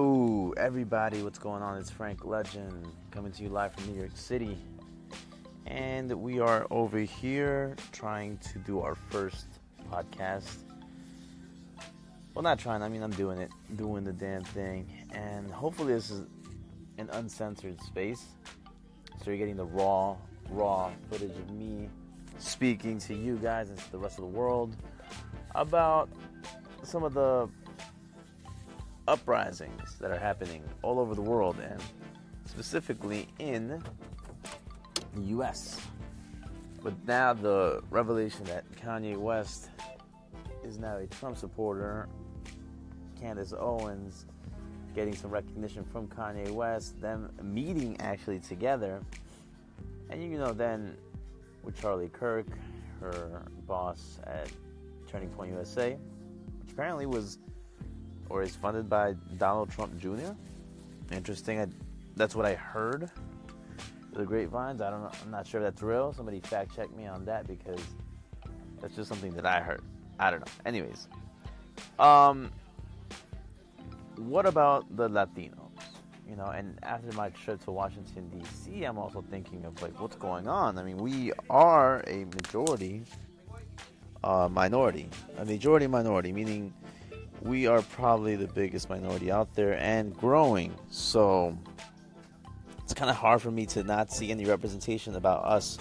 Hello, everybody. What's going on? It's Frank Legend coming to you live from New York City. And we are over here trying to do our first podcast. Well, not trying, I mean, I'm doing it, doing the damn thing. And hopefully, this is an uncensored space. So, you're getting the raw, raw footage of me speaking to you guys and to the rest of the world about some of the uprisings that are happening all over the world and specifically in the US. But now the revelation that Kanye West is now a Trump supporter, Candace Owens getting some recognition from Kanye West, them meeting actually together, and you know, then with Charlie Kirk, her boss at Turning Point USA, which apparently was or is funded by Donald Trump Jr. Interesting. I, that's what I heard. The grapevines. I don't know. I'm not sure if that's real. Somebody fact check me on that because that's just something that I heard. I don't know. Anyways, um, what about the Latinos? You know, and after my trip to Washington D.C., I'm also thinking of like what's going on. I mean, we are a majority uh, minority, a majority minority, meaning we are probably the biggest minority out there and growing. So it's kind of hard for me to not see any representation about us,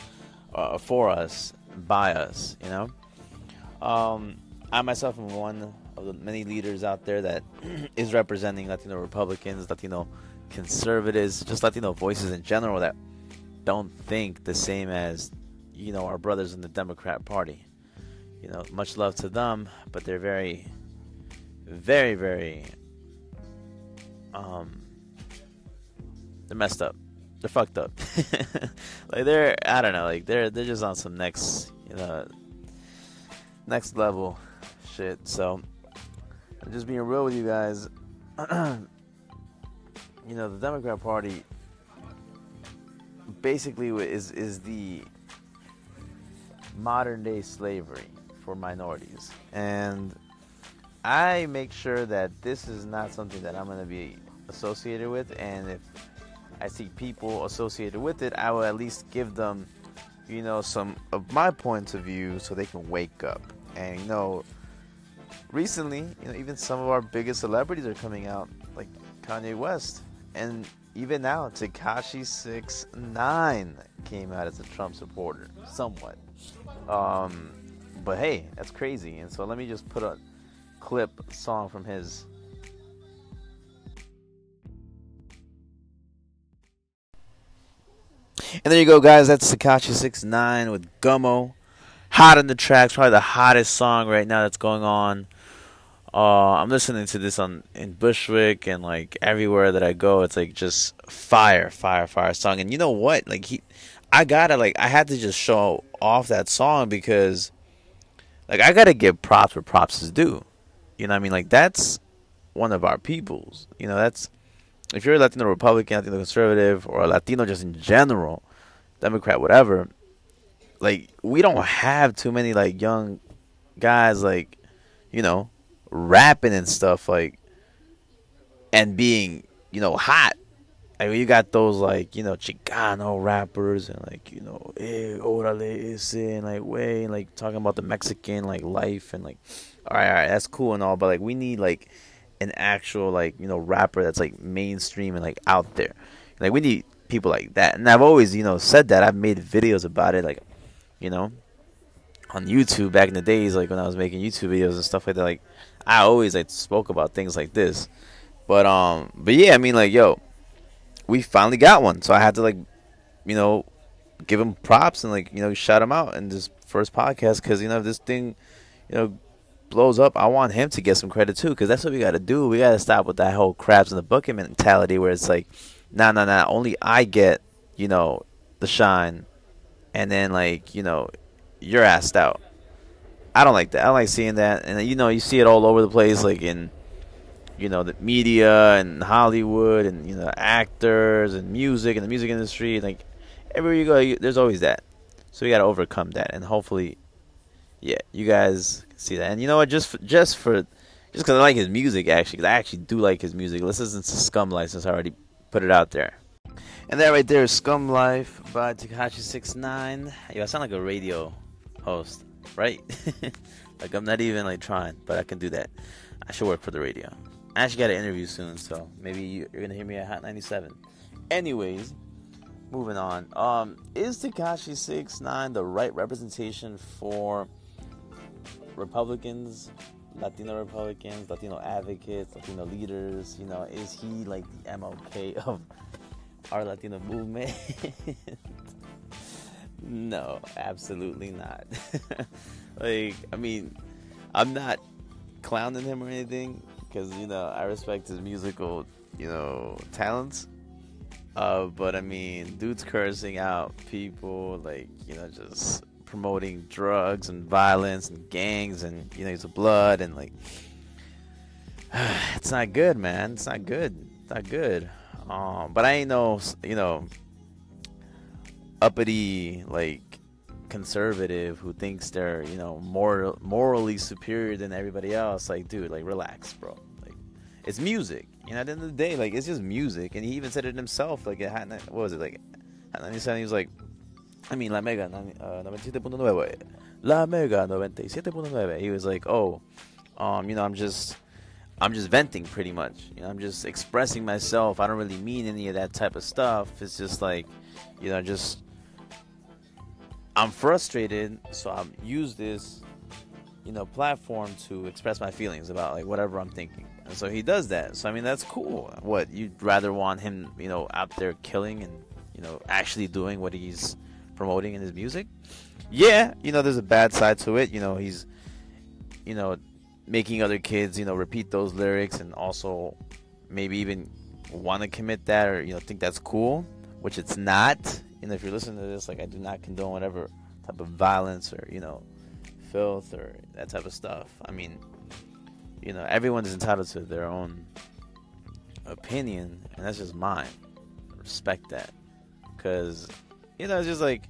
uh, for us, by us. You know, um, I myself am one of the many leaders out there that is representing Latino Republicans, Latino conservatives, just Latino voices in general that don't think the same as you know our brothers in the Democrat Party. You know, much love to them, but they're very very, very um they're messed up. They're fucked up. like they're I don't know, like they're they're just on some next you know next level shit. So I'm just being real with you guys. you know, the Democrat Party basically is is the modern day slavery for minorities. And I make sure that this is not something that I'm going to be associated with, and if I see people associated with it, I will at least give them, you know, some of my points of view so they can wake up. And you know, recently, you know, even some of our biggest celebrities are coming out, like Kanye West, and even now, Tekashi Six Nine came out as a Trump supporter, somewhat. Um, but hey, that's crazy. And so let me just put a clip song from his. And there you go, guys. That's Tekashi Six Nine with Gummo. Hot in the tracks, probably the hottest song right now that's going on. Uh, I'm listening to this on in Bushwick and like everywhere that I go. It's like just fire, fire, fire song. And you know what? Like he, I gotta like I had to just show off that song because, like, I gotta give props where props is due. You know I mean? Like that's one of our peoples. You know, that's if you're a Latino Republican, Latino conservative, or a Latino just in general, Democrat, whatever, like we don't have too many like young guys like, you know, rapping and stuff like and being, you know, hot. I mean, you got those like, you know, Chicano rappers and like, you know, eh, orale ese and like way and like talking about the Mexican like life and like all right, all right, that's cool and all, but like we need like an actual like you know rapper that's like mainstream and like out there. Like we need people like that, and I've always you know said that. I've made videos about it, like you know on YouTube back in the days, like when I was making YouTube videos and stuff like that. Like I always like spoke about things like this, but um, but yeah, I mean like yo, we finally got one, so I had to like you know give him props and like you know shout him out in this first podcast because you know this thing you know blows up, I want him to get some credit too, because that's what we got to do. We got to stop with that whole crabs in the bucket mentality, where it's like, nah, nah, nah, only I get, you know, the shine, and then like, you know, you're asked out. I don't like that. I don't like seeing that, and you know, you see it all over the place, like in, you know, the media and Hollywood, and you know, actors and music and the music industry, like everywhere you go, you, there's always that. So we got to overcome that, and hopefully, yeah, you guys see that. And you know what? Just for, just for just because I like his music, actually. Because I actually do like his music. Let's listen to Scum Life since I already put it out there. And that right there is Scum Life by Six Nine. Yo, I sound like a radio host, right? like I'm not even like trying, but I can do that. I should work for the radio. I actually got an interview soon, so maybe you, are gonna hear me at Hot 97. Anyways, moving on. Um, is Tekashi Six Nine the right representation for Republicans, Latino Republicans, Latino advocates, Latino leaders? You know, is he like the MLK of our Latino movement? no, absolutely not. like, I mean, I'm not clowning him or anything because you know I respect his musical, you know, talents. Uh, but I mean, dude's cursing out people, like you know, just promoting drugs and violence and gangs, and you know, he's a blood and like, it's not good, man. It's not good. It's not good. Um, but I ain't no, you know, uppity like conservative who thinks they're you know more morally superior than everybody else. Like, dude, like relax, bro. Like, it's music. You know, at the end of the day, like it's just music. And he even said it himself. Like, it had, what was it like? 97, he said he was like, I mean, La Mega uh, 97.9. La Mega 97.9. He was like, oh, um, you know, I'm just. I'm just venting pretty much. You know, I'm just expressing myself. I don't really mean any of that type of stuff. It's just like, you know, just I'm frustrated, so I use this, you know, platform to express my feelings about like whatever I'm thinking. And so he does that. So I mean, that's cool. What you'd rather want him, you know, out there killing and you know actually doing what he's promoting in his music? Yeah, you know, there's a bad side to it. You know, he's, you know, making other kids, you know, repeat those lyrics and also maybe even want to commit that or you know think that's cool, which it's not you know, if you're listening to this, like I do not condone whatever type of violence or you know, filth or that type of stuff. I mean, you know, everyone is entitled to their own opinion, and that's just mine. respect that, because you know, it's just like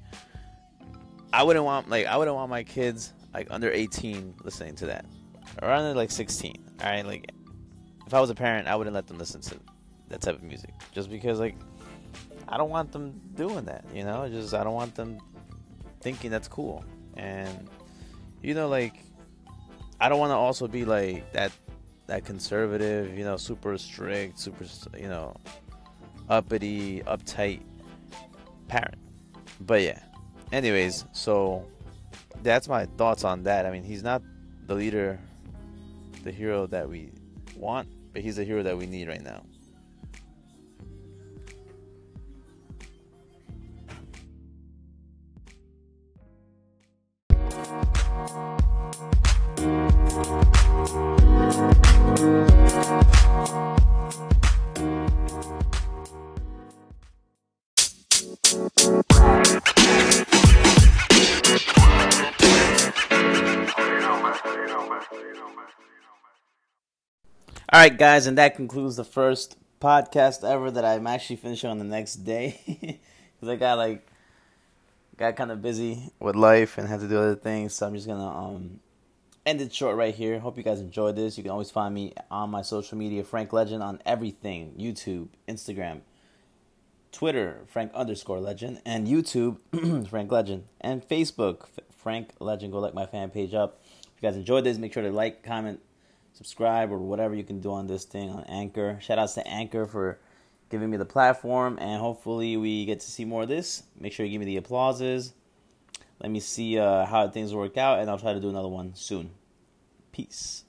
I wouldn't want like I wouldn't want my kids like under 18 listening to that, or under like 16. All right, like if I was a parent, I wouldn't let them listen to that type of music, just because like I don't want them doing that, you know? Just I don't want them thinking that's cool. And you know like I don't want to also be like that that conservative, you know, super strict, super, you know, uppity, uptight parent. But yeah. Anyways, so that's my thoughts on that. I mean, he's not the leader, the hero that we want, but he's the hero that we need right now. All right, guys, and that concludes the first podcast ever that I'm actually finishing on the next day because I got like got kind of busy with life and had to do other things. So I'm just gonna um end it short right here. Hope you guys enjoyed this. You can always find me on my social media, Frank Legend, on everything: YouTube, Instagram, Twitter, Frank underscore Legend, and YouTube, Frank Legend, and Facebook, Frank Legend. Go like my fan page up. If you guys enjoyed this, make sure to like, comment, subscribe or whatever you can do on this thing on Anchor. Shout outs to Anchor for giving me the platform, and hopefully we get to see more of this. Make sure you give me the applauses. Let me see uh, how things work out, and I'll try to do another one soon. Peace.